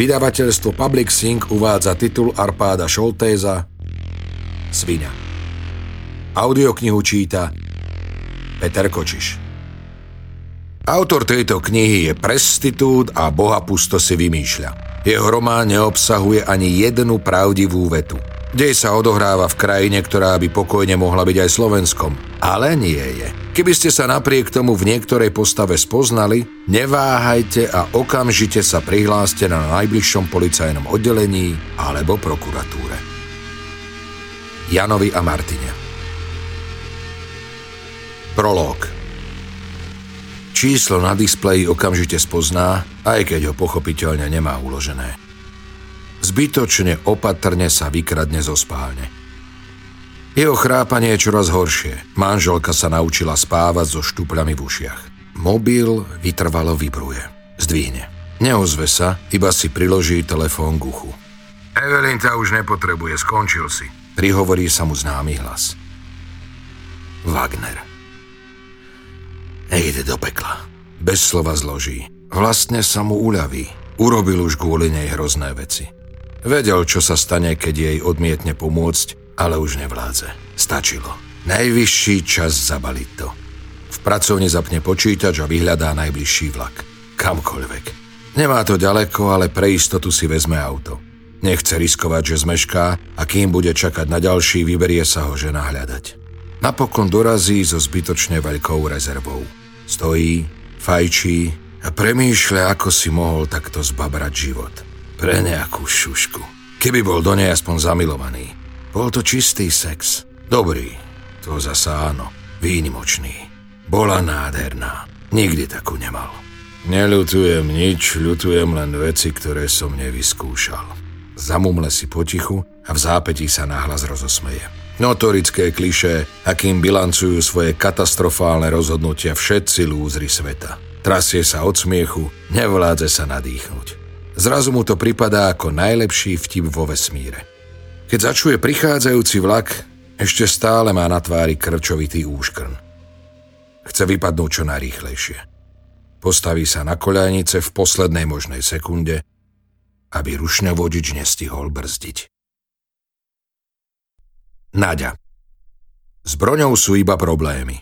Vydavateľstvo Public Sync uvádza titul Arpáda Šoltéza Svinia. Audioknihu číta Peter Kočiš. Autor tejto knihy je prestitút a bohapusto si vymýšľa. Jeho román neobsahuje ani jednu pravdivú vetu. Dej sa odohráva v krajine, ktorá by pokojne mohla byť aj Slovenskom. Ale nie je. Keby ste sa napriek tomu v niektorej postave spoznali, neváhajte a okamžite sa prihláste na najbližšom policajnom oddelení alebo prokuratúre. Janovi a Martine Prolog Číslo na displeji okamžite spozná, aj keď ho pochopiteľne nemá uložené. Zbytočne opatrne sa vykradne zo spálne – jeho chrápanie je čoraz horšie. Manželka sa naučila spávať so štupľami v ušiach. Mobil vytrvalo vybruje. Zdvihne. Neozve sa, iba si priloží telefón k uchu. Evelyn ťa už nepotrebuje, skončil si. Prihovorí sa mu známy hlas. Wagner. Nejde do pekla. Bez slova zloží. Vlastne sa mu uľaví. Urobil už kvôli nej hrozné veci. Vedel, čo sa stane, keď jej odmietne pomôcť ale už nevládze. Stačilo. Najvyšší čas zabaliť to. V pracovni zapne počítač a vyhľadá najbližší vlak. Kamkoľvek. Nemá to ďaleko, ale pre istotu si vezme auto. Nechce riskovať, že zmešká a kým bude čakať na ďalší, vyberie sa ho žena hľadať. Napokon dorazí so zbytočne veľkou rezervou. Stojí, fajčí a premýšľa, ako si mohol takto zbabrať život. Pre nejakú šušku. Keby bol do nej aspoň zamilovaný. Bol to čistý sex. Dobrý. To zasa áno. Výnimočný. Bola nádherná. Nikdy takú nemal. Neľutujem nič, ľutujem len veci, ktoré som nevyskúšal. Zamumle si potichu a v zápetí sa náhlas rozosmeje. Notorické kliše, akým bilancujú svoje katastrofálne rozhodnutia všetci lúzry sveta. Trasie sa od smiechu, nevládze sa nadýchnuť. Zrazu mu to pripadá ako najlepší vtip vo vesmíre. Keď začuje prichádzajúci vlak, ešte stále má na tvári krčovitý úškrn. Chce vypadnúť čo najrýchlejšie. Postaví sa na koľajnice v poslednej možnej sekunde, aby rušne vodič nestihol brzdiť. Naďa. S broňou sú iba problémy.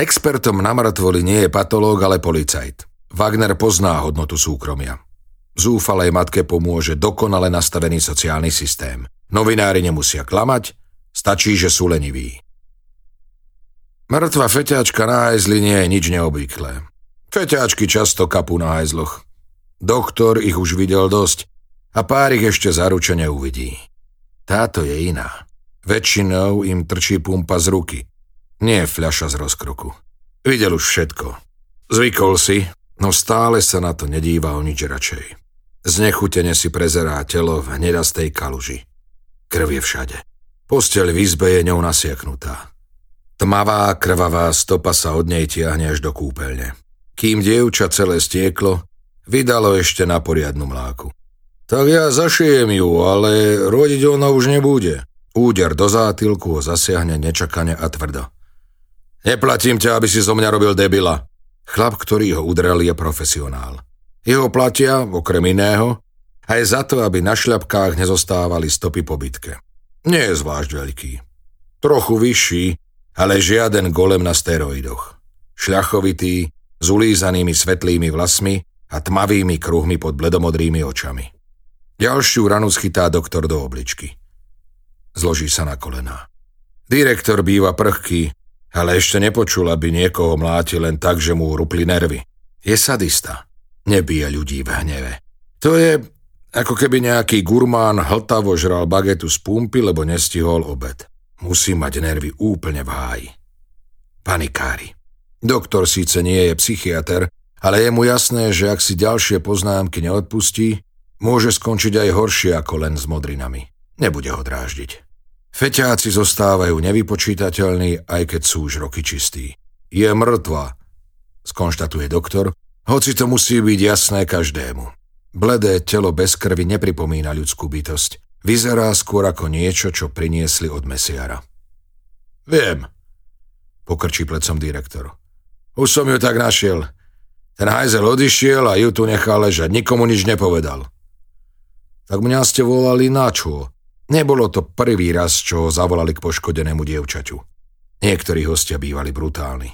Expertom na mŕtvoli nie je patológ, ale policajt. Wagner pozná hodnotu súkromia. Zúfalej matke pomôže dokonale nastavený sociálny systém. Novinári nemusia klamať, stačí, že sú leniví. Mŕtva feťáčka na hajzli nie je nič neobvyklé. Feťáčky často kapú na hajzloch. Doktor ich už videl dosť a pár ich ešte zaručene uvidí. Táto je iná. Väčšinou im trčí pumpa z ruky, nie fľaša z rozkroku. Videl už všetko. Zvykol si, no stále sa na to nedíval nič radšej. Znechutene si prezerá telo v hnedastej kaluži. Krv je všade. Posteľ v izbe je ňou nasiaknutá. Tmavá, krvavá stopa sa od nej tiahne až do kúpeľne. Kým dievča celé stieklo, vydalo ešte na poriadnu mláku. Tak ja zašijem ju, ale rodiť ona už nebude. Úder do zátilku ho zasiahne nečakane a tvrdo. Neplatím ťa, aby si zo mňa robil debila. Chlap, ktorý ho udrel, je profesionál. Jeho platia, okrem iného, aj za to, aby na šľapkách nezostávali stopy po bitke. Nie je zvlášť veľký. Trochu vyšší, ale žiaden golem na steroidoch. Šľachovitý, s ulízanými svetlými vlasmi a tmavými kruhmi pod bledomodrými očami. Ďalšiu ranu schytá doktor do obličky. Zloží sa na kolená. Direktor býva prchký, ale ešte nepočul, aby niekoho mláti len tak, že mu rupli nervy. Je sadista. Nebije ľudí v hneve. To je ako keby nejaký gurmán hltavo žral bagetu z pumpy, lebo nestihol obed. Musí mať nervy úplne v háji. Panikári. Doktor síce nie je psychiatr, ale je mu jasné, že ak si ďalšie poznámky neodpustí, môže skončiť aj horšie ako len s modrinami. Nebude ho dráždiť. Feťáci zostávajú nevypočítateľní, aj keď sú už roky čistí. Je mŕtva, skonštatuje doktor hoci to musí byť jasné každému. Bledé telo bez krvi nepripomína ľudskú bytosť. Vyzerá skôr ako niečo, čo priniesli od mesiara. Viem, pokrčí plecom direktor. Už som ju tak našiel. Ten hajzel odišiel a ju tu nechal ležať, nikomu nič nepovedal. Tak mňa ste volali na čo? Nebolo to prvý raz, čo ho zavolali k poškodenému dievčaťu. Niektorí hostia bývali brutálni.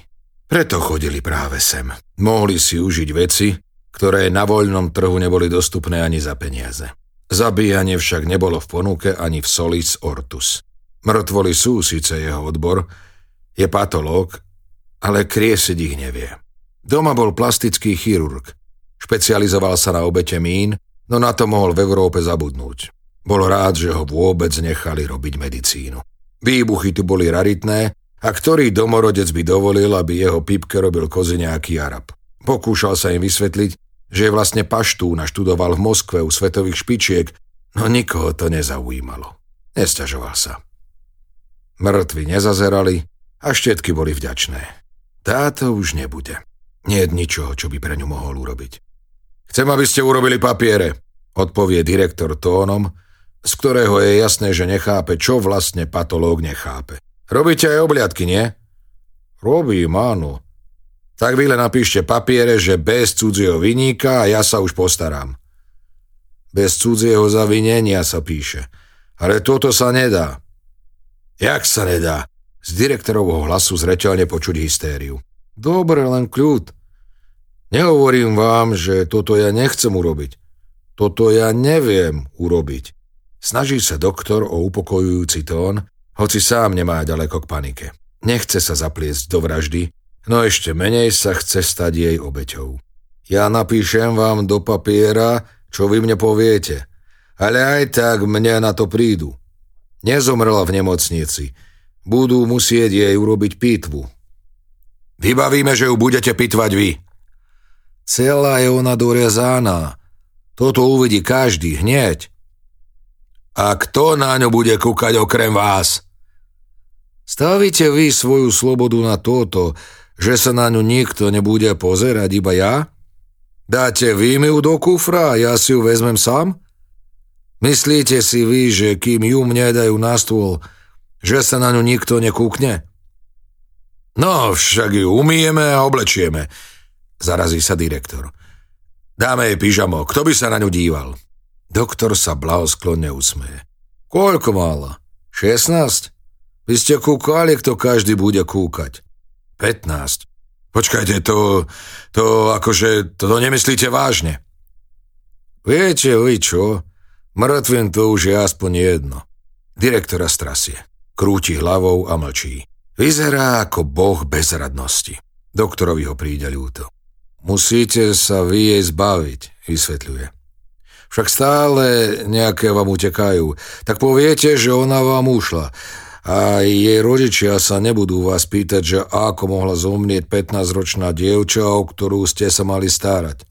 Preto chodili práve sem. Mohli si užiť veci, ktoré na voľnom trhu neboli dostupné ani za peniaze. Zabíjanie však nebolo v ponuke ani v Solis Ortus. Mŕtvoli sú síce jeho odbor, je patológ, ale kriesiť ich nevie. Doma bol plastický chirurg. Špecializoval sa na obete mín, no na to mohol v Európe zabudnúť. Bol rád, že ho vôbec nechali robiť medicínu. Výbuchy tu boli raritné a ktorý domorodec by dovolil, aby jeho pipke robil kozy nejaký Arab. Pokúšal sa im vysvetliť, že je vlastne paštú naštudoval v Moskve u svetových špičiek, no nikoho to nezaujímalo. Nesťažoval sa. Mŕtvi nezazerali a štetky boli vďačné. Táto už nebude. Nie je ničoho, čo by pre ňu mohol urobiť. Chcem, aby ste urobili papiere, odpovie direktor tónom, z ktorého je jasné, že nechápe, čo vlastne patológ nechápe. Robíte aj obliadky, nie? Robím, áno. Tak vy len napíšte papiere, že bez cudzieho vyníka a ja sa už postaram. Bez cudzieho zavinenia sa píše. Ale toto sa nedá. Jak sa nedá? Z direktorovho hlasu zreteľne počuť hystériu. Dobre, len kľud. Nehovorím vám, že toto ja nechcem urobiť. Toto ja neviem urobiť. Snaží sa doktor o upokojujúci tón, hoci sám nemá ďaleko k panike. Nechce sa zapliesť do vraždy, no ešte menej sa chce stať jej obeťou. Ja napíšem vám do papiera, čo vy mne poviete, ale aj tak mne na to prídu. Nezomrela v nemocnici, budú musieť jej urobiť pitvu. Vybavíme, že ju budete pitvať vy. Celá je ona dorezaná. Toto uvidí každý hneď. A kto na ňu bude kúkať okrem vás? Stavíte vy svoju slobodu na toto, že sa na ňu nikto nebude pozerať, iba ja? Dáte vy mi ju do kufra a ja si ju vezmem sám? Myslíte si vy, že kým ju mne dajú na stôl, že sa na ňu nikto nekúkne? No, však ju umieme a oblečieme, zarazí sa direktor. Dáme jej pyžamo, kto by sa na ňu díval? Doktor sa blahosklonne usmeje. Koľko mála? 16? Vy ste kúkali, kto každý bude kúkať. 15. Počkajte, to, to akože, to, nemyslíte vážne. Viete vy čo? Mŕtvým to už je aspoň jedno. Direktora strasie. Krúti hlavou a mlčí. Vyzerá ako boh bezradnosti. Doktorovi ho príde ľúto. Musíte sa vy jej zbaviť, vysvetľuje. Však stále nejaké vám utekajú. Tak poviete, že ona vám ušla. A jej rodičia sa nebudú vás pýtať, že ako mohla zomrieť 15-ročná dievča, o ktorú ste sa mali starať.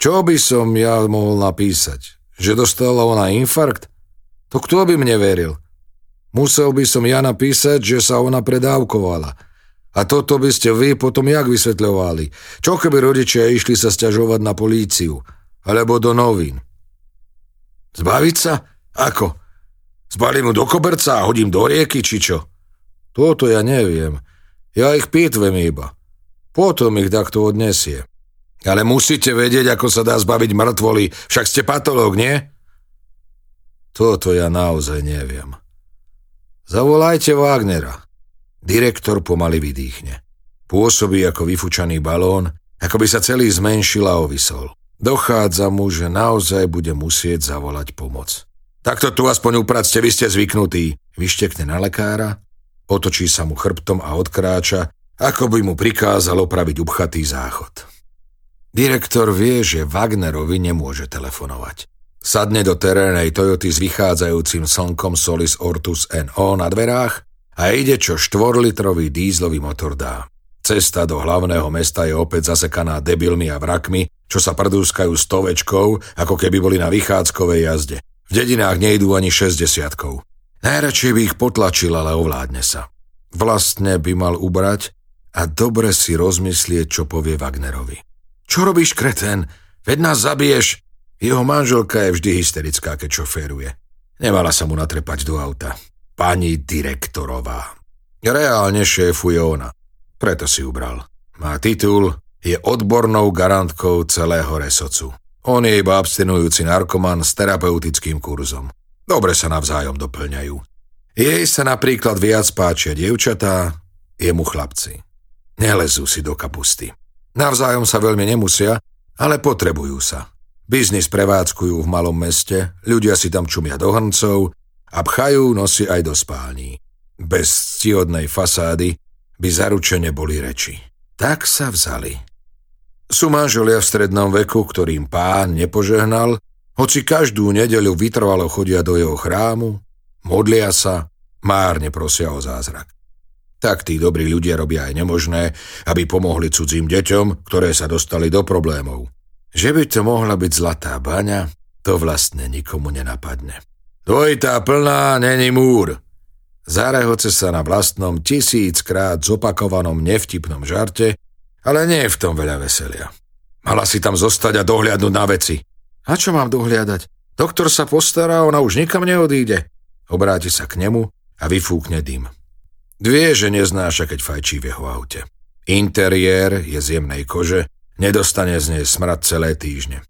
Čo by som ja mohol napísať? Že dostala ona infarkt? To kto by mne veril? Musel by som ja napísať, že sa ona predávkovala. A toto by ste vy potom jak vysvetľovali? Čo keby rodičia išli sa stiažovať na políciu? Alebo do novín? Zbaviť sa? Ako? Zbalím mu do koberca a hodím do rieky, či čo? Toto ja neviem. Ja ich pýtvem iba. Potom ich takto odnesie. Ale musíte vedieť, ako sa dá zbaviť mŕtvoli, však ste patológ, nie? Toto ja naozaj neviem. Zavolajte Wagnera. Direktor pomaly vydýchne. Pôsobí ako vyfučaný balón, ako by sa celý zmenšil a ovisol. Dochádza mu, že naozaj bude musieť zavolať pomoc. Takto tu aspoň upracte, vy ste zvyknutí. Vyštekne na lekára, otočí sa mu chrbtom a odkráča, ako by mu prikázal opraviť upchatý záchod. Direktor vie, že Wagnerovi nemôže telefonovať. Sadne do terénej Toyoty s vychádzajúcim slnkom Solis Ortus NO na dverách a ide, čo štvorlitrový dízlový motor dá. Cesta do hlavného mesta je opäť zasekaná debilmi a vrakmi, čo sa prdúskajú stovečkou, ako keby boli na vychádzkovej jazde. V dedinách nejdú ani šesťdesiatkou. Najradšej by ich potlačil, ale ovládne sa. Vlastne by mal ubrať a dobre si rozmyslieť, čo povie Wagnerovi. Čo robíš, kreten? Veď nás zabiješ, jeho manželka je vždy hysterická, keď šoféruje. Nemala sa mu natrepať do auta. Pani direktorová. Reálne šéfuje ona. Preto si ubral. Má titul, je odbornou garantkou celého resocu. On je iba abstinujúci narkoman s terapeutickým kurzom. Dobre sa navzájom doplňajú. Jej sa napríklad viac páčia dievčatá, jemu chlapci. Nelezú si do kapusty. Navzájom sa veľmi nemusia, ale potrebujú sa. Biznis prevádzkujú v malom meste, ľudia si tam čumia do hrncov a pchajú nosy aj do spální. Bez ctihodnej fasády by zaručene boli reči. Tak sa vzali. Sú manželia v strednom veku, ktorým pán nepožehnal, hoci každú nedeľu vytrvalo chodia do jeho chrámu, modlia sa, márne prosia o zázrak. Tak tí dobrí ľudia robia aj nemožné, aby pomohli cudzím deťom, ktoré sa dostali do problémov. Že by to mohla byť zlatá baňa, to vlastne nikomu nenapadne. Dvojitá plná není múr. Zarehoce sa na vlastnom tisíckrát zopakovanom nevtipnom žarte, ale nie je v tom veľa veselia. Mala si tam zostať a dohliadnúť na veci. A čo mám dohliadať? Doktor sa postará, ona už nikam neodíde. Obráti sa k nemu a vyfúkne dym. Vie, že neznáša, keď fajčí v jeho aute. Interiér je z jemnej kože, nedostane z nej smrad celé týždne.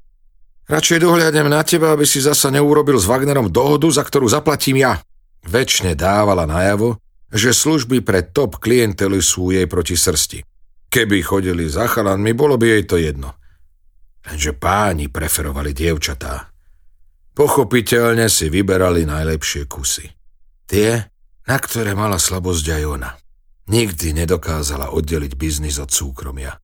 Radšej dohľadnem na teba, aby si zasa neurobil s Wagnerom dohodu, za ktorú zaplatím ja. Večne dávala najavo, že služby pre top klientely sú jej proti srsti. Keby chodili za chalanmi, bolo by jej to jedno. Lenže páni preferovali dievčatá. Pochopiteľne si vyberali najlepšie kusy. Tie, na ktoré mala slabosť aj ona. Nikdy nedokázala oddeliť biznis od súkromia.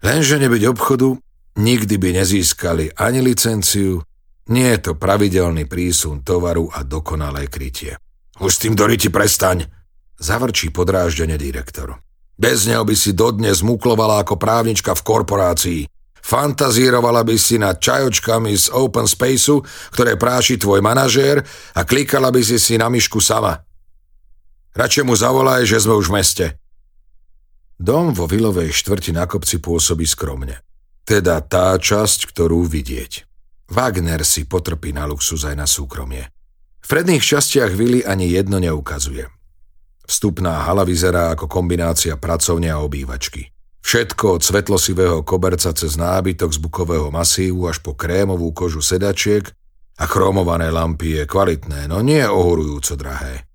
Lenže nebyť obchodu, nikdy by nezískali ani licenciu, nie je to pravidelný prísun tovaru a dokonalé krytie. Už s tým doriti prestaň, zavrčí podráždene direktor. Bez neho by si dodnes muklovala ako právnička v korporácii. Fantazírovala by si nad čajočkami z open spaceu, ktoré práši tvoj manažér a klikala by si si na myšku sama. Radšej mu zavolaj, že sme už v meste. Dom vo vilovej štvrti na kopci pôsobí skromne. Teda tá časť, ktorú vidieť. Wagner si potrpí na luxus aj na súkromie. V predných častiach vily ani jedno neukazuje. Vstupná hala vyzerá ako kombinácia pracovne a obývačky. Všetko od svetlosivého koberca cez nábytok z bukového masívu až po krémovú kožu sedačiek a chromované lampy je kvalitné, no nie ohorujúco drahé.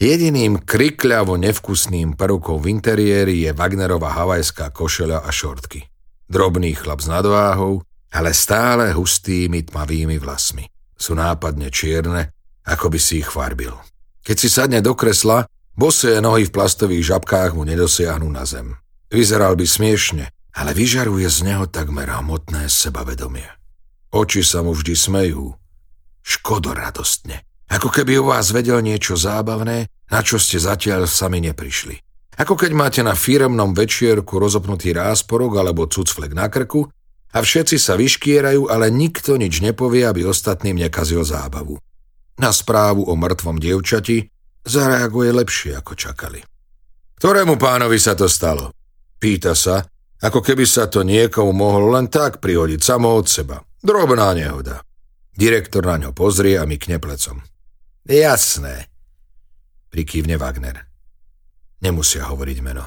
Jediným krikľavo nevkusným prvkom v interiéri je Wagnerová havajská košeľa a šortky. Drobný chlap s nadváhou, ale stále hustými tmavými vlasmi. Sú nápadne čierne, ako by si ich farbil. Keď si sadne do kresla, bosé nohy v plastových žabkách mu nedosiahnu na zem. Vyzeral by smiešne, ale vyžaruje z neho takmer hmotné sebavedomie. Oči sa mu vždy smejú, škodoradostne. Ako keby u vás vedel niečo zábavné, na čo ste zatiaľ sami neprišli. Ako keď máte na firemnom večierku rozopnutý rásporok alebo cucflek na krku a všetci sa vyškierajú, ale nikto nič nepovie, aby ostatným nekazil zábavu. Na správu o mŕtvom dievčati zareaguje lepšie, ako čakali. Ktorému pánovi sa to stalo? Pýta sa, ako keby sa to niekomu mohlo len tak prihodiť samo od seba. Drobná nehoda. Direktor na ňo pozrie a mykne plecom. Jasné, prikývne Wagner. Nemusia hovoriť meno.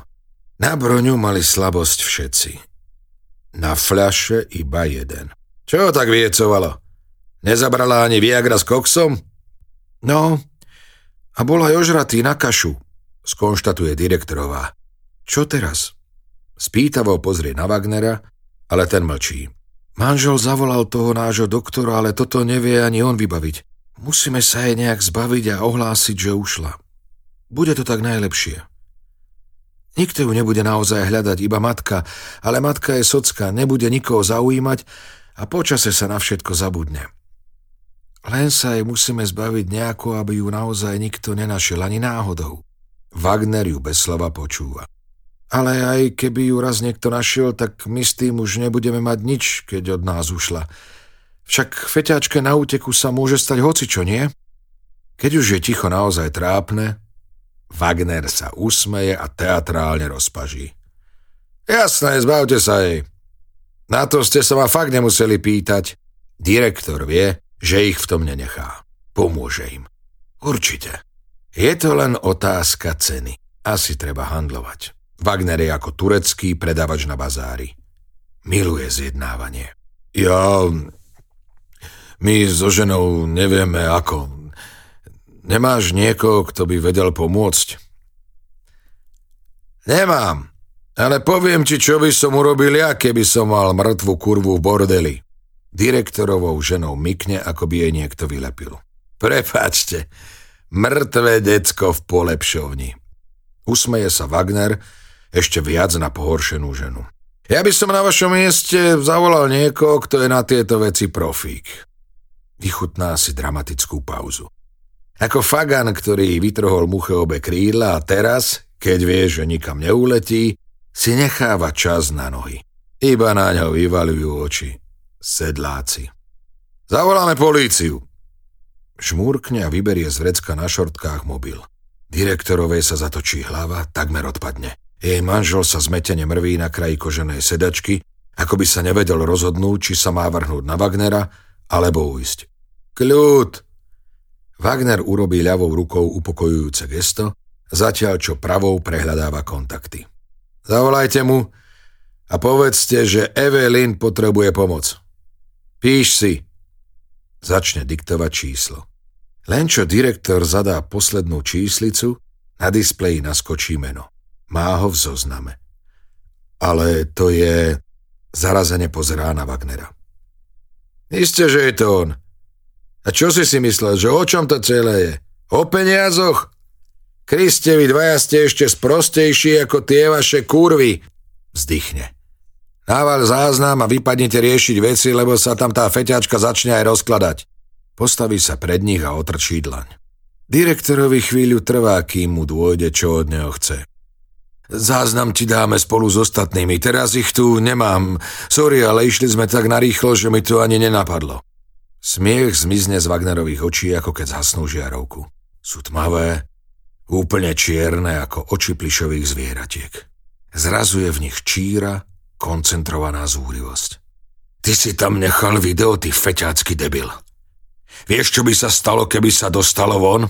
Na broňu mali slabosť všetci. Na fľaše iba jeden. Čo tak viecovalo? Nezabrala ani Viagra s koksom? No, a bol aj ožratý na kašu, skonštatuje direktorová. Čo teraz? Spýtavo pozrie na Wagnera, ale ten mlčí. Manžel zavolal toho nášho doktora, ale toto nevie ani on vybaviť. Musíme sa jej nejak zbaviť a ohlásiť, že ušla. Bude to tak najlepšie. Nikto ju nebude naozaj hľadať, iba matka, ale matka je socka, nebude nikoho zaujímať a počase sa na všetko zabudne. Len sa jej musíme zbaviť nejako, aby ju naozaj nikto nenašiel ani náhodou. Wagner ju bez slova počúva. Ale aj keby ju raz niekto našiel, tak my s tým už nebudeme mať nič, keď od nás ušla. Však feťačke na úteku sa môže stať hocičo, nie? Keď už je ticho naozaj trápne, Wagner sa usmeje a teatrálne rozpaží. Jasné, zbavte sa jej. Na to ste sa ma fakt nemuseli pýtať. Direktor vie, že ich v tom nenechá. Pomôže im. Určite. Je to len otázka ceny. Asi treba handlovať. Wagner je ako turecký predavač na bazári. Miluje zjednávanie. Ja... My so ženou nevieme ako. Nemáš niekoho, kto by vedel pomôcť? Nemám, ale poviem ti, čo by som urobil ja, keby som mal mŕtvu kurvu v bordeli. Direktorovou ženou mykne, ako by jej niekto vylepil. Prepačte, mŕtve decko v polepšovni. Usmeje sa Wagner ešte viac na pohoršenú ženu. Ja by som na vašom mieste zavolal niekoho, kto je na tieto veci profík. Vychutná si dramatickú pauzu. Ako Fagan, ktorý vytrhol muche obe krídla a teraz, keď vie, že nikam neuletí, si necháva čas na nohy. Iba na ňo vyvalujú oči. Sedláci. Zavoláme políciu. Šmúrkne a vyberie z vrecka na šortkách mobil. Direktorovej sa zatočí hlava, takmer odpadne. Jej manžel sa zmetene mrví na kraji koženej sedačky, ako by sa nevedel rozhodnúť, či sa má vrhnúť na Wagnera, alebo ujsť. Kľud! Wagner urobí ľavou rukou upokojujúce gesto, zatiaľ čo pravou prehľadáva kontakty. Zavolajte mu a povedzte, že Evelyn potrebuje pomoc. Píš si. Začne diktovať číslo. Len čo direktor zadá poslednú číslicu, na displeji naskočí meno. Má ho v zozname. Ale to je... Zarazene pozerá na Wagnera. Isté, že je to on. A čo si si myslel, že o čom to celé je? O peniazoch? Kriste, vy dvaja ste ešte sprostejší ako tie vaše kurvy. Vzdychne. Nával záznam a vypadnite riešiť veci, lebo sa tam tá feťačka začne aj rozkladať. Postaví sa pred nich a otrčí dlaň. Direktorovi chvíľu trvá, kým mu dôjde, čo od neho chce. Záznam ti dáme spolu s ostatnými, teraz ich tu nemám. Sorry, ale išli sme tak narýchlo, že mi to ani nenapadlo. Smiech zmizne z Wagnerových očí, ako keď zhasnú žiarovku. Sú tmavé, úplne čierne ako oči plišových zvieratiek. Zrazuje v nich číra, koncentrovaná zúrivosť. Ty si tam nechal video, ty feťácky debil. Vieš, čo by sa stalo, keby sa dostalo von?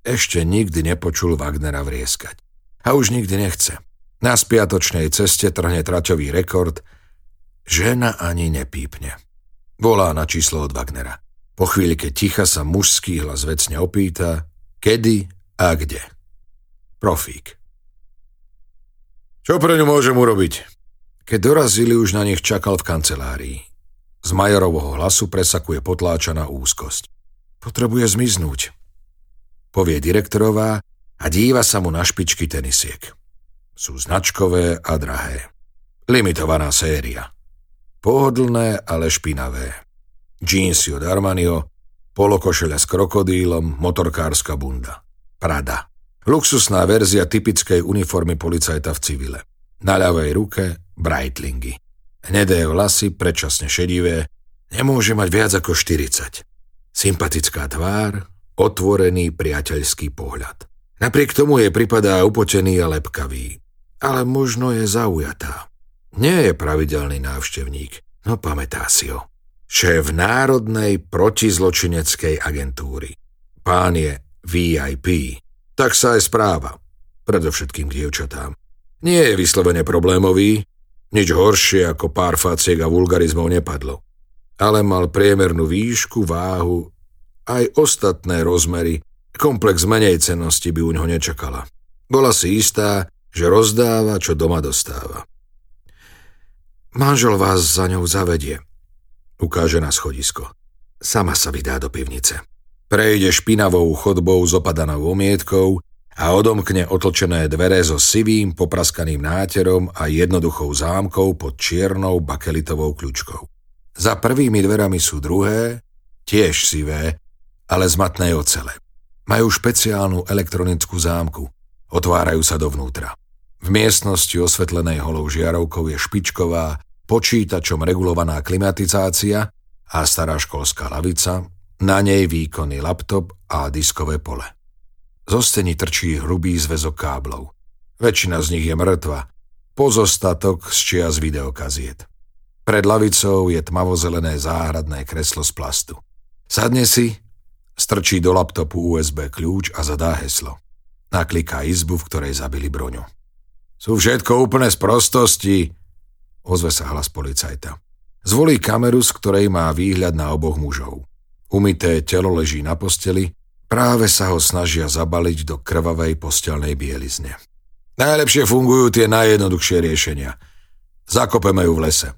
Ešte nikdy nepočul Wagnera vrieskať a už nikdy nechce. Na spiatočnej ceste trhne traťový rekord, žena ani nepípne. Volá na číslo od Wagnera. Po chvíľke ticha sa mužský hlas vecne opýta, kedy a kde. Profík. Čo pre ňu môžem urobiť? Keď dorazili, už na nich čakal v kancelárii. Z majorovho hlasu presakuje potláčaná úzkosť. Potrebuje zmiznúť. Povie direktorová a díva sa mu na špičky tenisiek. Sú značkové a drahé. Limitovaná séria. Pohodlné, ale špinavé. Jeansy od Armanio, polokošele s krokodílom, motorkárska bunda. Prada. Luxusná verzia typickej uniformy policajta v civile. Na ľavej ruke Breitlingy. Hnedé vlasy, predčasne šedivé, nemôže mať viac ako 40. Sympatická tvár, otvorený priateľský pohľad. Napriek tomu jej pripadá upotený a lepkavý. Ale možno je zaujatá. Nie je pravidelný návštevník, no pamätá si ho. Šéf Národnej protizločineckej agentúry. Pán je VIP. Tak sa aj správa. Predovšetkým k dievčatám. Nie je vyslovene problémový, nič horšie ako pár faciek a vulgarizmov nepadlo. Ale mal priemernú výšku, váhu, aj ostatné rozmery Komplex menej cennosti by u ňoho nečakala. Bola si istá, že rozdáva, čo doma dostáva. Manžel vás za ňou zavedie. Ukáže na schodisko. Sama sa vydá do pivnice. Prejde špinavou chodbou s opadanou omietkou a odomkne otlčené dvere so sivým, popraskaným náterom a jednoduchou zámkou pod čiernou bakelitovou kľúčkou. Za prvými dverami sú druhé, tiež sivé, ale z matnej ocele. Majú špeciálnu elektronickú zámku. Otvárajú sa dovnútra. V miestnosti osvetlenej holou žiarovkou je špičková, počítačom regulovaná klimatizácia a stará školská lavica, na nej výkonný laptop a diskové pole. Zo steny trčí hrubý zväzok káblov. Väčšina z nich je mŕtva, pozostatok z čias videokaziet. Pred lavicou je tmavozelené záhradné kreslo z plastu. Sadne si Strčí do laptopu USB kľúč a zadá heslo. Nakliká izbu, v ktorej zabili broňu. Sú všetko úplne z prostosti. ozve sa hlas policajta. Zvolí kameru, z ktorej má výhľad na oboch mužov. Umité telo leží na posteli, práve sa ho snažia zabaliť do krvavej postelnej bielizne. Najlepšie fungujú tie najjednoduchšie riešenia. Zakopeme ju v lese.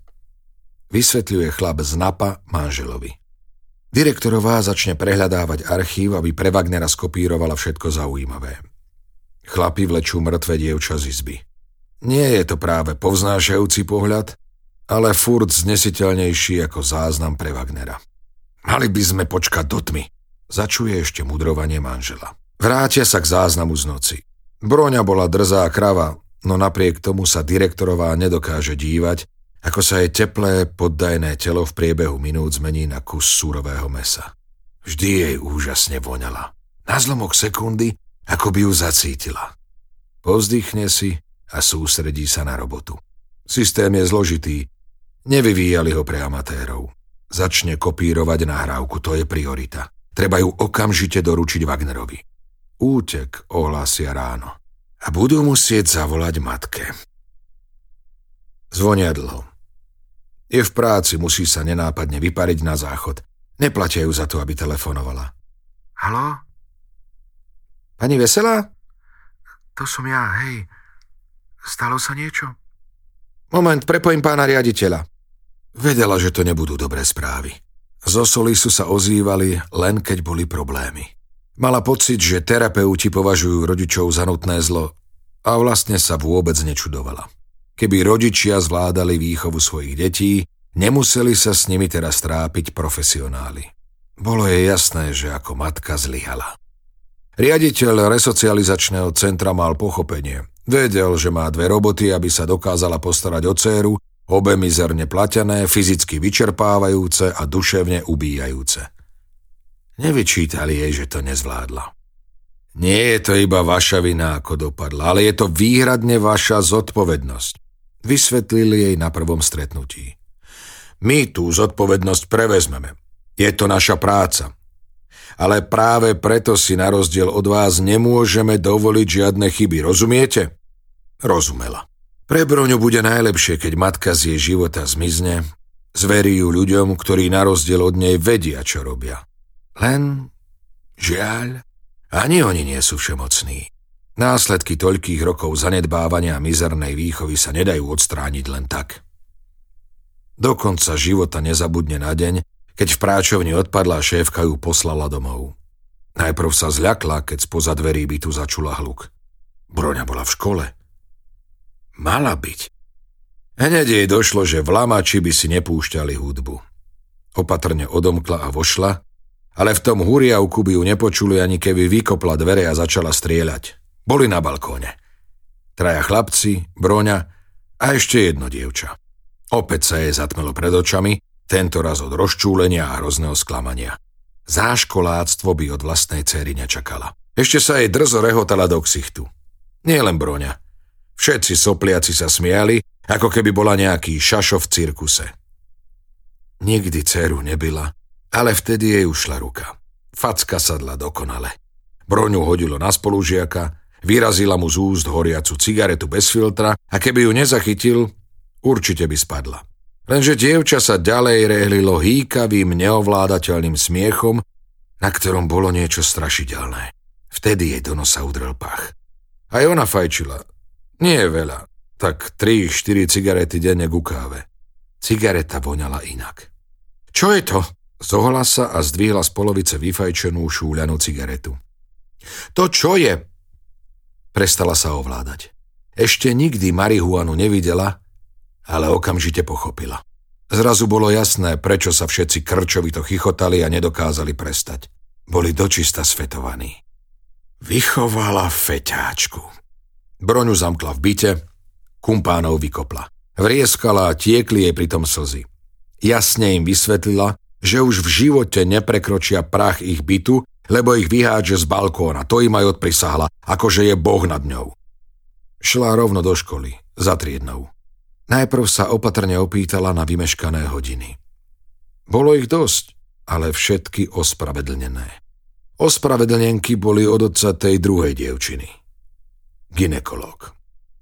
Vysvetľuje chlap z NAPA manželovi. Direktorová začne prehľadávať archív, aby pre Wagnera skopírovala všetko zaujímavé. Chlapi vlečú mŕtve dievča z izby. Nie je to práve povznášajúci pohľad, ale furt znesiteľnejší ako záznam pre Wagnera. Mali by sme počkať do tmy. Začuje ešte mudrovanie manžela. Vrátia sa k záznamu z noci. Broňa bola drzá krava, no napriek tomu sa direktorová nedokáže dívať, ako sa jej teplé, poddajné telo v priebehu minút zmení na kus súrového mesa. Vždy jej úžasne voňala. Na zlomok sekundy, ako by ju zacítila. Povzdychne si a sústredí sa na robotu. Systém je zložitý, nevyvíjali ho pre amatérov začne kopírovať nahrávku, to je priorita. Treba ju okamžite doručiť Wagnerovi. Útek ohlásia ráno. A budú musieť zavolať matke. Zvonia dlho. Je v práci, musí sa nenápadne vypariť na záchod. Neplatia ju za to, aby telefonovala. Halo? Pani Veselá? To som ja, hej. Stalo sa niečo? Moment, prepojím pána riaditeľa. Vedela, že to nebudú dobré správy. Zo Solisu sa ozývali len keď boli problémy. Mala pocit, že terapeuti považujú rodičov za nutné zlo a vlastne sa vôbec nečudovala. Keby rodičia zvládali výchovu svojich detí, nemuseli sa s nimi teraz trápiť profesionáli. Bolo jej jasné, že ako matka zlyhala. Riaditeľ resocializačného centra mal pochopenie. Vedel, že má dve roboty, aby sa dokázala postarať o dceru Obe mizerne platené, fyzicky vyčerpávajúce a duševne ubíjajúce. Nevyčítali jej, že to nezvládla. Nie je to iba vaša vina, ako dopadla, ale je to výhradne vaša zodpovednosť. Vysvetlili jej na prvom stretnutí. My tú zodpovednosť prevezmeme. Je to naša práca. Ale práve preto si na rozdiel od vás nemôžeme dovoliť žiadne chyby, rozumiete? Rozumela. Pre Broňu bude najlepšie, keď matka z jej života zmizne, zverí ju ľuďom, ktorí na rozdiel od nej vedia, čo robia. Len, žiaľ, ani oni nie sú všemocní. Následky toľkých rokov zanedbávania a mizernej výchovy sa nedajú odstrániť len tak. Do konca života nezabudne na deň, keď v práčovni odpadla šéfka ju poslala domov. Najprv sa zľakla, keď spoza dverí bytu začula hluk. Broňa bola v škole – Mala byť. Hneď jej došlo, že v lamači by si nepúšťali hudbu. Opatrne odomkla a vošla, ale v tom huriavku by ju nepočuli ani keby vykopla dvere a začala strieľať. Boli na balkóne. Traja chlapci, broňa a ešte jedno dievča. Opäť sa jej zatmelo pred očami, tento raz od rozčúlenia a hrozného sklamania. Záškoláctvo by od vlastnej céry nečakala. Ešte sa jej drzo rehotala do ksichtu. Nie len broňa, Všetci sopliaci sa smiali, ako keby bola nejaký šašo v cirkuse. Nikdy dceru nebyla, ale vtedy jej ušla ruka. Facka sadla dokonale. Broňu hodilo na spolužiaka, vyrazila mu z úst horiacu cigaretu bez filtra a keby ju nezachytil, určite by spadla. Lenže dievča sa ďalej rehlilo hýkavým, neovládateľným smiechom, na ktorom bolo niečo strašidelné. Vtedy jej do nosa udrel pach. Aj ona fajčila, nie je veľa, tak 3-4 cigarety denne ku káve. Cigareta voňala inak. Čo je to? Zohla sa a zdvihla z polovice vyfajčenú šúľanú cigaretu. To čo je? Prestala sa ovládať. Ešte nikdy marihuanu nevidela, ale okamžite pochopila. Zrazu bolo jasné, prečo sa všetci krčovito chichotali a nedokázali prestať. Boli dočista svetovaní. Vychovala feťáčku. Broňu zamkla v byte, kumpánov vykopla. Vrieskala a tiekli jej pritom slzy. Jasne im vysvetlila, že už v živote neprekročia prach ich bytu, lebo ich vyhádže z balkóna, to im aj odprisahla, akože je boh nad ňou. Šla rovno do školy, za triednou. Najprv sa opatrne opýtala na vymeškané hodiny. Bolo ich dosť, ale všetky ospravedlnené. Ospravedlnenky boli od otca tej druhej dievčiny ginekolog.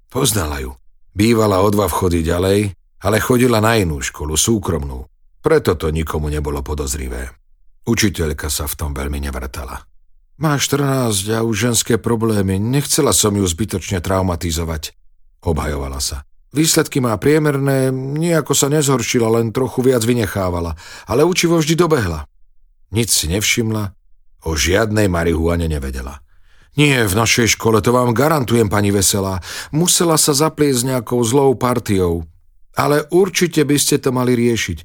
Poznala ju. Bývala o dva vchody ďalej ale chodila na inú školu, súkromnú. Preto to nikomu nebolo podozrivé. Učiteľka sa v tom veľmi nevrtala. Má 14 a už ženské problémy, nechcela som ju zbytočne traumatizovať. Obhajovala sa. Výsledky má priemerné, nejako sa nezhoršila, len trochu viac vynechávala, ale učivo vždy dobehla. Nic si nevšimla, o žiadnej marihuane nevedela. Nie, v našej škole, to vám garantujem, pani Veselá. Musela sa zapliesť s nejakou zlou partiou. Ale určite by ste to mali riešiť.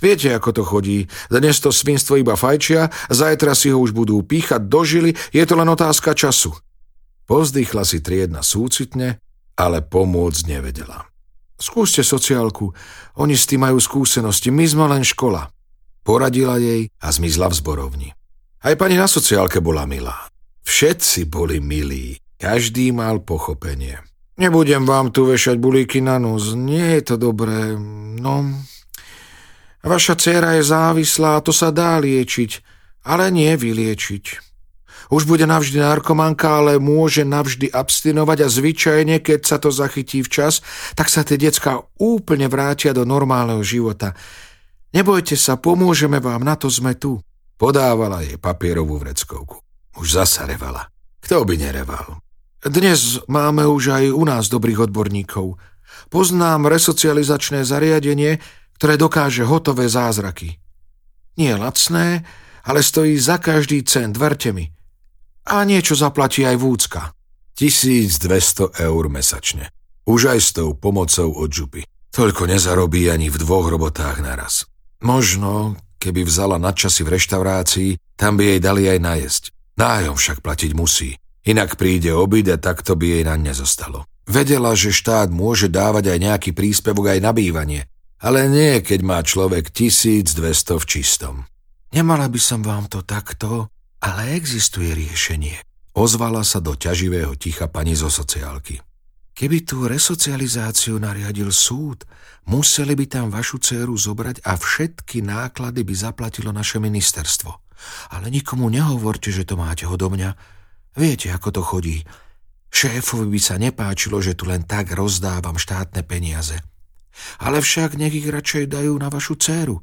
Viete, ako to chodí. Dnes to svinstvo iba fajčia, zajtra si ho už budú píchať do žily, je to len otázka času. Pozdýchla si triedna súcitne, ale pomôcť nevedela. Skúste sociálku, oni s tým majú skúsenosti, my sme len škola. Poradila jej a zmizla v zborovni. Aj pani na sociálke bola milá. Všetci boli milí, každý mal pochopenie. Nebudem vám tu vešať bulíky na nos, nie je to dobré, no Vaša dcéra je závislá, to sa dá liečiť, ale nie vyliečiť. Už bude navždy narkomanka, ale môže navždy abstinovať a zvyčajne, keď sa to zachytí včas, tak sa tie decka úplne vrátia do normálneho života. Nebojte sa, pomôžeme vám, na to sme tu. Podávala jej papierovú vreckovku. Už zasa revala. Kto by nereval? Dnes máme už aj u nás dobrých odborníkov. Poznám resocializačné zariadenie, ktoré dokáže hotové zázraky. Nie lacné, ale stojí za každý cent, verte mi. A niečo zaplatí aj vúcka. 1200 eur mesačne. Už aj s tou pomocou od župy. Toľko nezarobí ani v dvoch robotách naraz. Možno, keby vzala nadčasy v reštaurácii, tam by jej dali aj najesť. Nájom však platiť musí. Inak príde obid a takto by jej na nezostalo. Vedela, že štát môže dávať aj nejaký príspevok aj na bývanie, ale nie, keď má človek 1200 v čistom. Nemala by som vám to takto, ale existuje riešenie. Ozvala sa do ťaživého ticha pani zo sociálky. Keby tú resocializáciu nariadil súd, museli by tam vašu dceru zobrať a všetky náklady by zaplatilo naše ministerstvo. Ale nikomu nehovorte, že to máte odo mňa. Viete, ako to chodí. Šéfovi by sa nepáčilo, že tu len tak rozdávam štátne peniaze. Ale však nech ich radšej dajú na vašu dceru.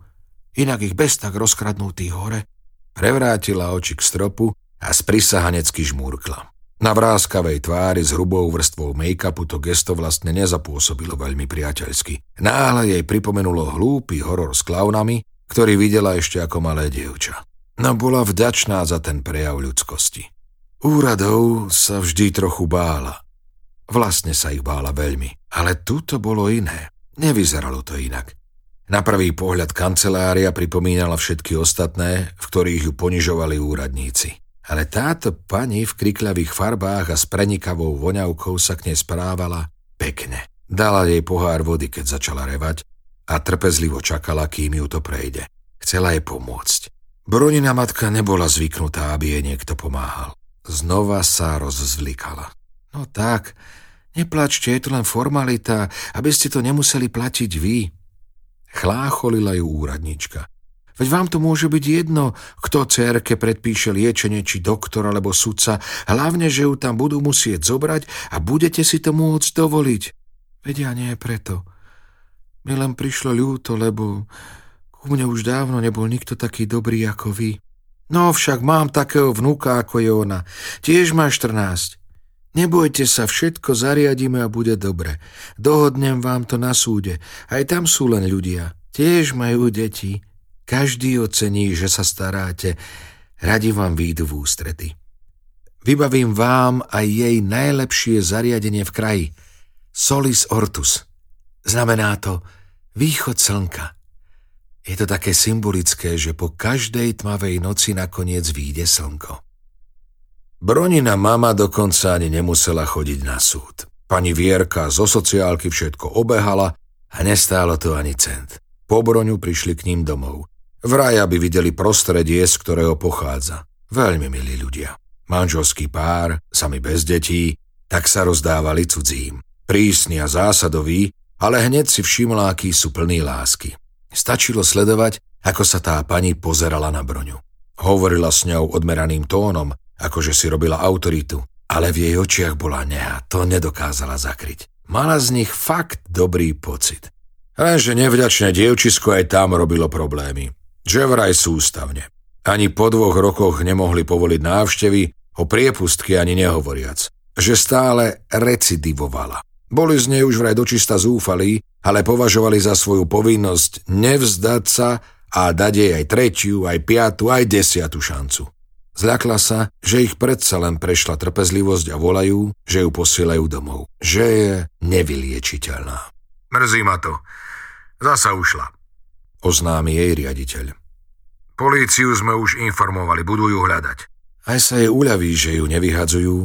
Inak ich bez tak rozkradnú tí hore. Prevrátila oči k stropu a sprisahanecky žmúrkla. Na vráskavej tvári s hrubou vrstvou make-upu to gesto vlastne nezapôsobilo veľmi priateľsky. Náhle jej pripomenulo hlúpy horor s klaunami, ktorý videla ešte ako malé dievča. No bola vďačná za ten prejav ľudskosti. Úradov sa vždy trochu bála. Vlastne sa ich bála veľmi, ale tu bolo iné. Nevyzeralo to inak. Na prvý pohľad kancelária pripomínala všetky ostatné, v ktorých ju ponižovali úradníci. Ale táto pani v krikľavých farbách a s prenikavou voňavkou sa k nej správala pekne. Dala jej pohár vody, keď začala revať a trpezlivo čakala, kým ju to prejde. Chcela jej pomôcť. Bronina matka nebola zvyknutá, aby jej niekto pomáhal. Znova sa rozzvlikala. No tak, Neplačte, je to len formalita, aby ste to nemuseli platiť vy. Chlácholila ju úradnička. Veď vám to môže byť jedno, kto cerke predpíše liečenie, či doktor alebo sudca, hlavne, že ju tam budú musieť zobrať a budete si to môcť dovoliť. Vedia nie preto. Mi len prišlo ľúto, lebo ku mne už dávno nebol nikto taký dobrý ako vy. No však mám takého vnúka ako je ona. Tiež má 14. Nebojte sa, všetko zariadíme a bude dobre. Dohodnem vám to na súde. Aj tam sú len ľudia. Tiež majú deti. Každý ocení, že sa staráte. Radi vám výjdu v ústrety. Vybavím vám aj jej najlepšie zariadenie v kraji. Solis Ortus. Znamená to východ slnka. Je to také symbolické, že po každej tmavej noci nakoniec vyjde slnko. Bronina mama dokonca ani nemusela chodiť na súd. Pani Vierka zo sociálky všetko obehala a nestálo to ani cent. Po Broňu prišli k ním domov. Vraj, aby videli prostredie, z ktorého pochádza. Veľmi milí ľudia. Manželský pár, sami bez detí, tak sa rozdávali cudzím. Prísny a zásadový, ale hneď si všimla, akí sú plný lásky. Stačilo sledovať, ako sa tá pani pozerala na Broňu. Hovorila s ňou odmeraným tónom, akože si robila autoritu, ale v jej očiach bola neha, to nedokázala zakryť. Mala z nich fakt dobrý pocit. Lenže nevďačné dievčisko aj tam robilo problémy. Že vraj sústavne. Ani po dvoch rokoch nemohli povoliť návštevy, o priepustky ani nehovoriac. Že stále recidivovala. Boli z nej už vraj dočista zúfalí, ale považovali za svoju povinnosť nevzdať sa a dať jej aj tretiu, aj piatu, aj desiatu šancu. Zľakla sa, že ich predsa len prešla trpezlivosť a volajú, že ju posielajú domov. Že je nevyliečiteľná. Mrzí ma to. Zasa ušla. Oznámi jej riaditeľ. Políciu sme už informovali, budú ju hľadať. Aj sa jej uľaví, že ju nevyhadzujú,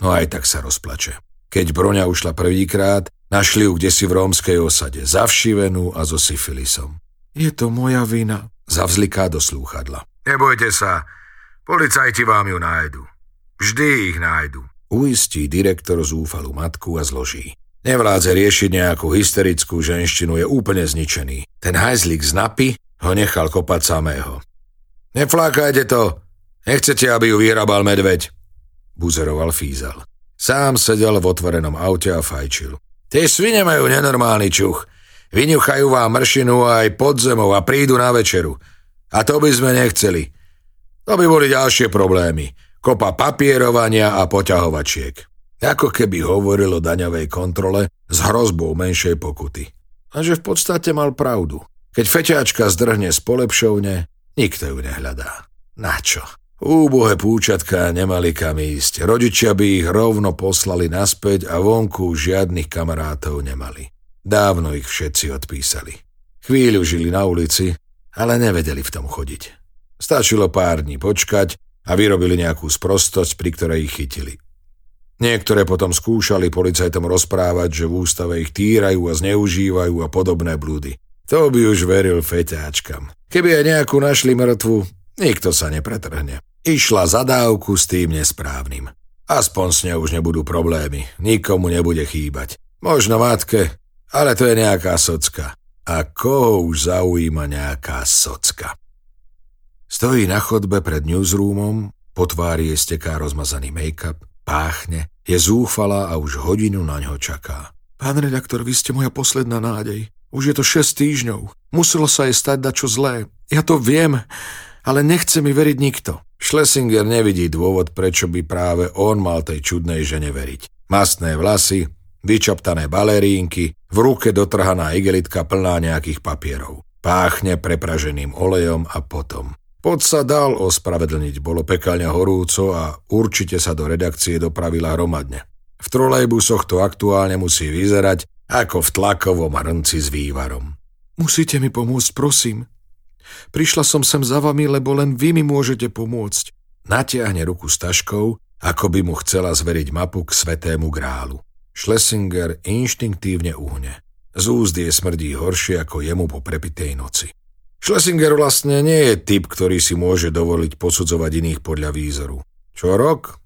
no aj tak sa rozplače. Keď Broňa ušla prvýkrát, našli ju kde si v rómskej osade, zavšivenú a so syfilisom. Je to moja vina, zavzliká do slúchadla. Nebojte sa, Policajti vám ju nájdu. Vždy ich nájdu. Uistí direktor zúfalú matku a zloží. Nevládze riešiť nejakú hysterickú ženštinu, je úplne zničený. Ten hajzlik z napy ho nechal kopať samého. Neflákajte to! Nechcete, aby ju vyhrabal medveď? Buzeroval Fízal. Sám sedel v otvorenom aute a fajčil. Tie svine majú nenormálny čuch. Vyňuchajú vám mršinu aj podzemov a prídu na večeru. A to by sme nechceli. To by boli ďalšie problémy. Kopa papierovania a poťahovačiek. Ako keby hovoril o daňovej kontrole s hrozbou menšej pokuty. A že v podstate mal pravdu. Keď feťačka zdrhne z polepšovne, nikto ju nehľadá. Na čo? Úbohé púčatka nemali kam ísť. Rodičia by ich rovno poslali naspäť a vonku žiadnych kamarátov nemali. Dávno ich všetci odpísali. Chvíľu žili na ulici, ale nevedeli v tom chodiť. Stačilo pár dní počkať a vyrobili nejakú sprostosť, pri ktorej ich chytili. Niektoré potom skúšali policajtom rozprávať, že v ústave ich týrajú a zneužívajú a podobné blúdy. To by už veril feťáčkam. Keby aj nejakú našli mŕtvu, nikto sa nepretrhne. Išla za dávku s tým nesprávnym. Aspoň s ňou už nebudú problémy, nikomu nebude chýbať. Možno matke, ale to je nejaká socka. A koho už zaujíma nejaká socka? Stojí na chodbe pred newsroomom, po tvári je steká rozmazaný make-up, páchne, je zúfala a už hodinu na ňo čaká. Pán redaktor, vy ste moja posledná nádej. Už je to 6 týždňov. Muselo sa jej stať dačo zlé. Ja to viem, ale nechce mi veriť nikto. Schlesinger nevidí dôvod, prečo by práve on mal tej čudnej žene veriť. Mastné vlasy, vyčaptané balerínky, v ruke dotrhaná igelitka plná nejakých papierov. Páchne prepraženým olejom a potom. Pod sa dal ospravedlniť, bolo pekalňa horúco a určite sa do redakcie dopravila hromadne. V trolejbusoch to aktuálne musí vyzerať ako v tlakovom hrnci s vývarom. Musíte mi pomôcť, prosím. Prišla som sem za vami, lebo len vy mi môžete pomôcť. Natiahne ruku s taškou, ako by mu chcela zveriť mapu k svetému grálu. Schlesinger inštinktívne uhne. Z úzd je smrdí horšie ako jemu po prepitej noci. Schlesinger vlastne nie je typ, ktorý si môže dovoliť posudzovať iných podľa výzoru. Čo rok?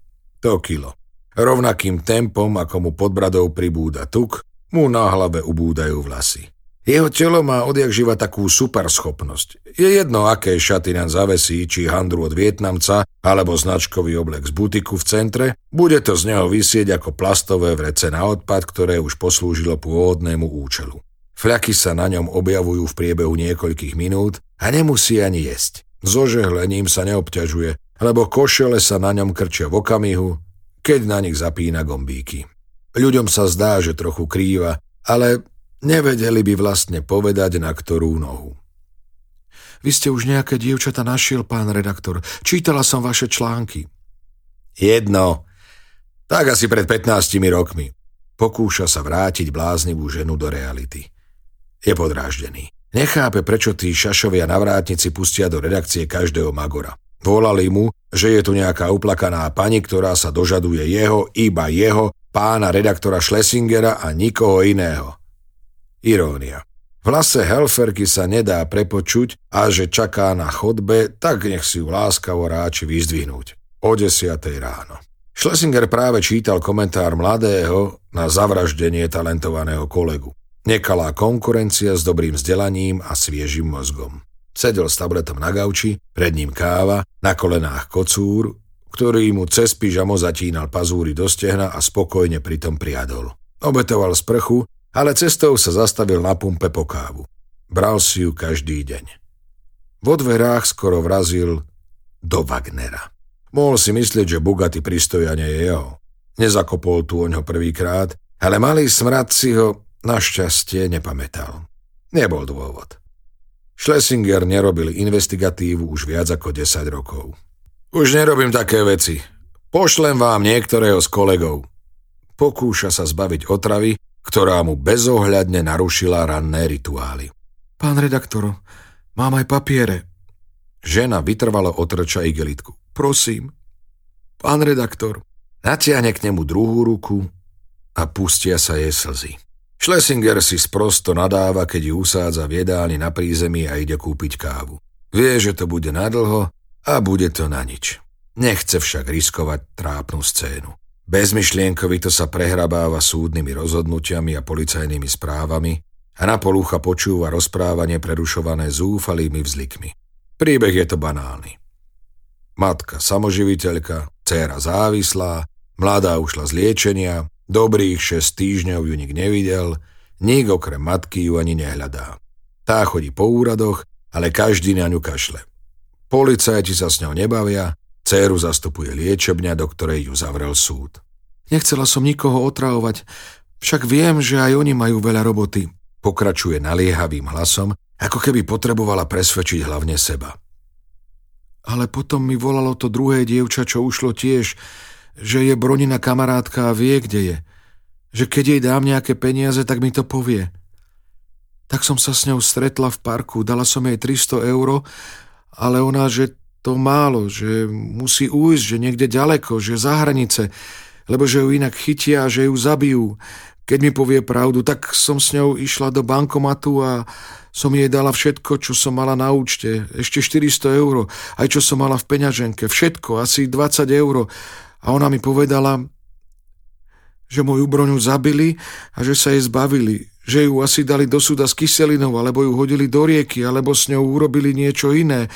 To kilo. Rovnakým tempom, ako mu pod bradou pribúda tuk, mu na hlave ubúdajú vlasy. Jeho telo má odjak živa takú superschopnosť. Je jedno, aké šaty nám zavesí, či handru od Vietnamca, alebo značkový oblek z butiku v centre, bude to z neho vysieť ako plastové vrece na odpad, ktoré už poslúžilo pôvodnému účelu. Fľaky sa na ňom objavujú v priebehu niekoľkých minút a nemusí ani jesť. So žehlením sa neobťažuje, lebo košele sa na ňom krčia v okamihu, keď na nich zapína gombíky. Ľuďom sa zdá, že trochu krýva, ale nevedeli by vlastne povedať, na ktorú nohu. Vy ste už nejaké dievčata našiel, pán redaktor. Čítala som vaše články. Jedno. Tak asi pred 15 rokmi. Pokúša sa vrátiť bláznivú ženu do reality. Je podráždený. Nechápe, prečo tí šašovia navrátnici pustia do redakcie každého magora. Volali mu, že je tu nejaká uplakaná pani, ktorá sa dožaduje jeho, iba jeho, pána redaktora Schlesingera a nikoho iného. Irónia. V hlase Helferky sa nedá prepočuť a že čaká na chodbe, tak nech si ju láskavo ráči vyzdvihnúť. O desiatej ráno. Schlesinger práve čítal komentár mladého na zavraždenie talentovaného kolegu. Nekalá konkurencia s dobrým vzdelaním a sviežým mozgom. Sedel s tabletom na gauči, pred ním káva, na kolenách kocúr, ktorý mu cez pyžamo zatínal pazúry do stehna a spokojne pritom priadol. Obetoval sprchu ale cestou sa zastavil na pumpe po kávu. Bral si ju každý deň. Vo dverách skoro vrazil do Wagnera. Mohol si myslieť, že Bugatti pristojanie je jeho. Nezakopol tu oňho prvýkrát, ale malý smrad si ho našťastie nepamätal. Nebol dôvod. Schlesinger nerobil investigatívu už viac ako 10 rokov. Už nerobím také veci. Pošlem vám niektorého z kolegov. Pokúša sa zbaviť otravy, ktorá mu bezohľadne narušila ranné rituály. Pán redaktor, mám aj papiere. Žena vytrvalo otrča igelitku. Prosím. Pán redaktor. Natiahne k nemu druhú ruku a pustia sa jej slzy. Schlesinger si sprosto nadáva, keď ju usádza v jedálni na prízemí a ide kúpiť kávu. Vie, že to bude nadlho a bude to na nič. Nechce však riskovať trápnu scénu. Bezmyšlienkovito sa prehrabáva súdnymi rozhodnutiami a policajnými správami a na polúcha počúva rozprávanie prerušované zúfalými vzlikmi. Príbeh je to banálny. Matka samoživiteľka, dcéra závislá, mladá ušla z liečenia, dobrých 6 týždňov ju nik nevidel, nik okrem matky ju ani nehľadá. Tá chodí po úradoch, ale každý na ňu kašle. Policajti sa s ňou nebavia, dceru zastupuje liečebňa, do ktorej ju zavrel súd. Nechcela som nikoho otravovať, však viem, že aj oni majú veľa roboty. Pokračuje naliehavým hlasom, ako keby potrebovala presvedčiť hlavne seba. Ale potom mi volalo to druhé dievča, čo ušlo tiež, že je Bronina kamarátka a vie, kde je. Že keď jej dám nejaké peniaze, tak mi to povie. Tak som sa s ňou stretla v parku, dala som jej 300 eur, ale ona, že to málo, že musí ujsť, že niekde ďaleko, že za hranice, lebo že ju inak chytia a že ju zabijú. Keď mi povie pravdu, tak som s ňou išla do bankomatu a som jej dala všetko, čo som mala na účte. Ešte 400 eur, aj čo som mala v peňaženke. Všetko, asi 20 eur. A ona mi povedala, že moju broňu zabili a že sa jej zbavili. Že ju asi dali do súda s kyselinou, alebo ju hodili do rieky, alebo s ňou urobili niečo iné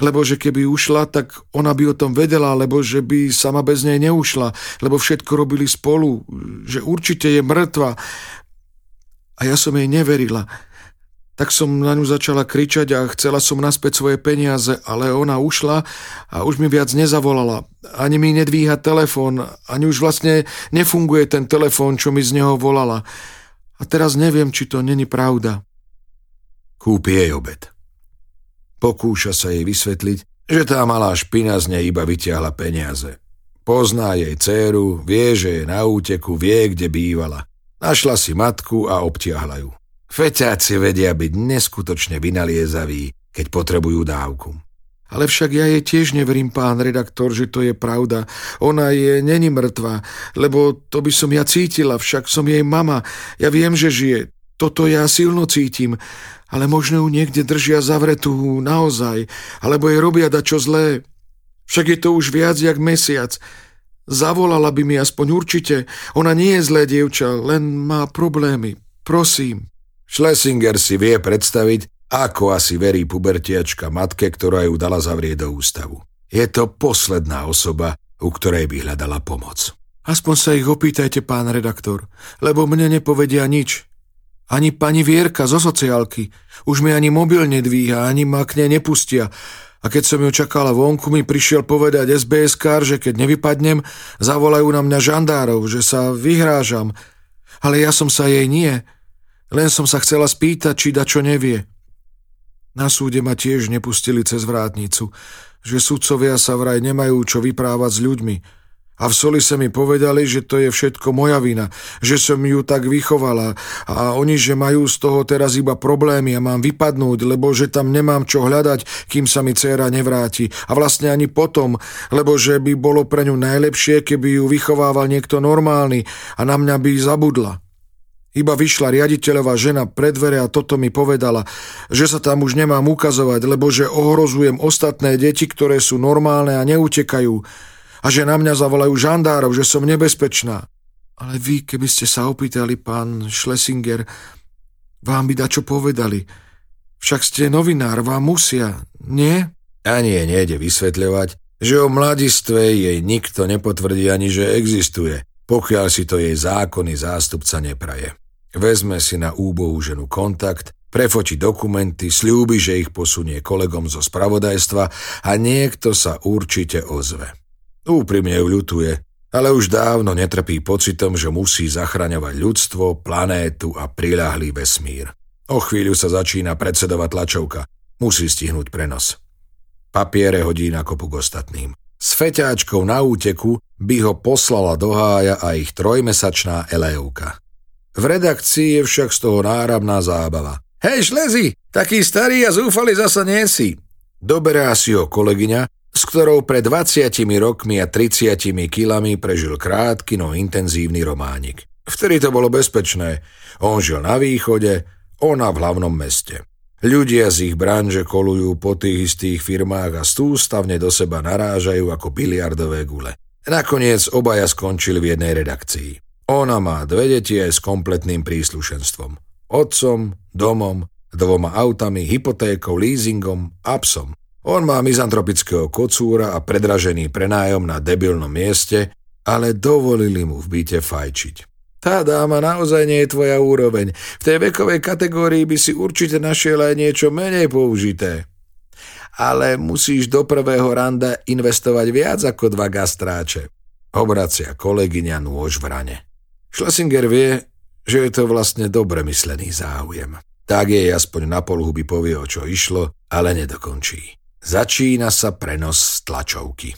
lebo že keby ušla, tak ona by o tom vedela, lebo že by sama bez nej neušla, lebo všetko robili spolu, že určite je mŕtva. A ja som jej neverila. Tak som na ňu začala kričať a chcela som naspäť svoje peniaze, ale ona ušla a už mi viac nezavolala. Ani mi nedvíha telefón, ani už vlastne nefunguje ten telefón, čo mi z neho volala. A teraz neviem, či to není pravda. Kúpi jej obed. Pokúša sa jej vysvetliť, že tá malá špina z nej iba vyťahla peniaze. Pozná jej dceru, vie, že je na úteku, vie, kde bývala. Našla si matku a obtiahla ju. Feťáci vedia byť neskutočne vynaliezaví, keď potrebujú dávku. Ale však ja jej tiež neverím, pán redaktor, že to je pravda. Ona je není mŕtva, lebo to by som ja cítila, však som jej mama. Ja viem, že žije. Toto ja silno cítim ale možno ju niekde držia zavretú naozaj, alebo jej robia čo zlé. Však je to už viac jak mesiac. Zavolala by mi aspoň určite. Ona nie je zlé dievča, len má problémy. Prosím. Schlesinger si vie predstaviť, ako asi verí pubertiačka matke, ktorá ju dala zavrieť do ústavu. Je to posledná osoba, u ktorej by hľadala pomoc. Aspoň sa ich opýtajte, pán redaktor, lebo mne nepovedia nič. Ani pani Vierka zo sociálky. Už mi ani mobil nedvíha, ani ma k nej nepustia. A keď som ju čakala vonku, mi prišiel povedať SBS že keď nevypadnem, zavolajú na mňa žandárov, že sa vyhrážam. Ale ja som sa jej nie. Len som sa chcela spýtať, či da čo nevie. Na súde ma tiež nepustili cez vrátnicu, že sudcovia sa vraj nemajú čo vyprávať s ľuďmi. A v Solise mi povedali, že to je všetko moja vina, že som ju tak vychovala a oni, že majú z toho teraz iba problémy a mám vypadnúť, lebo že tam nemám čo hľadať, kým sa mi dcéra nevráti. A vlastne ani potom, lebo že by bolo pre ňu najlepšie, keby ju vychovával niekto normálny a na mňa by zabudla. Iba vyšla riaditeľová žena pred dvere a toto mi povedala, že sa tam už nemám ukazovať, lebo že ohrozujem ostatné deti, ktoré sú normálne a neutekajú a že na mňa zavolajú žandárov, že som nebezpečná. Ale vy, keby ste sa opýtali, pán Schlesinger, vám by dačo povedali. Však ste novinár, vám musia, nie? Ani je nejde vysvetľovať, že o mladistve jej nikto nepotvrdí ani, že existuje, pokiaľ si to jej zákonný zástupca nepraje. Vezme si na úbohú ženu kontakt, prefoti dokumenty, slúbi, že ich posunie kolegom zo spravodajstva a niekto sa určite ozve. Úprimne ju ľutuje, ale už dávno netrpí pocitom, že musí zachraňovať ľudstvo, planétu a priľahlý vesmír. O chvíľu sa začína predsedovať tlačovka. Musí stihnúť prenos. Papiere hodí na kopu k ostatným. S feťáčkou na úteku by ho poslala do hája a ich trojmesačná Eleúka. V redakcii je však z toho náramná zábava. Hej, šlezi, taký starý a zúfali zasa nie si. Doberá si ho kolegyňa, s ktorou pred 20 rokmi a 30 kilami prežil krátky, no intenzívny románik. Vtedy to bolo bezpečné. On žil na východe, ona v hlavnom meste. Ľudia z ich branže kolujú po tých istých firmách a stústavne do seba narážajú ako biliardové gule. Nakoniec obaja skončili v jednej redakcii. Ona má dve deti aj s kompletným príslušenstvom. Otcom, domom, dvoma autami, hypotékou, leasingom a psom. On má mizantropického kocúra a predražený prenájom na debilnom mieste, ale dovolili mu v byte fajčiť. Tá dáma naozaj nie je tvoja úroveň. V tej vekovej kategórii by si určite našiel aj niečo menej použité. Ale musíš do prvého randa investovať viac ako dva gastráče. Obracia kolegyňa nôž v rane. Schlesinger vie, že je to vlastne dobre myslený záujem. Tak jej aspoň na polhuby povie, o čo išlo, ale nedokončí. Začína sa prenos tlačovky.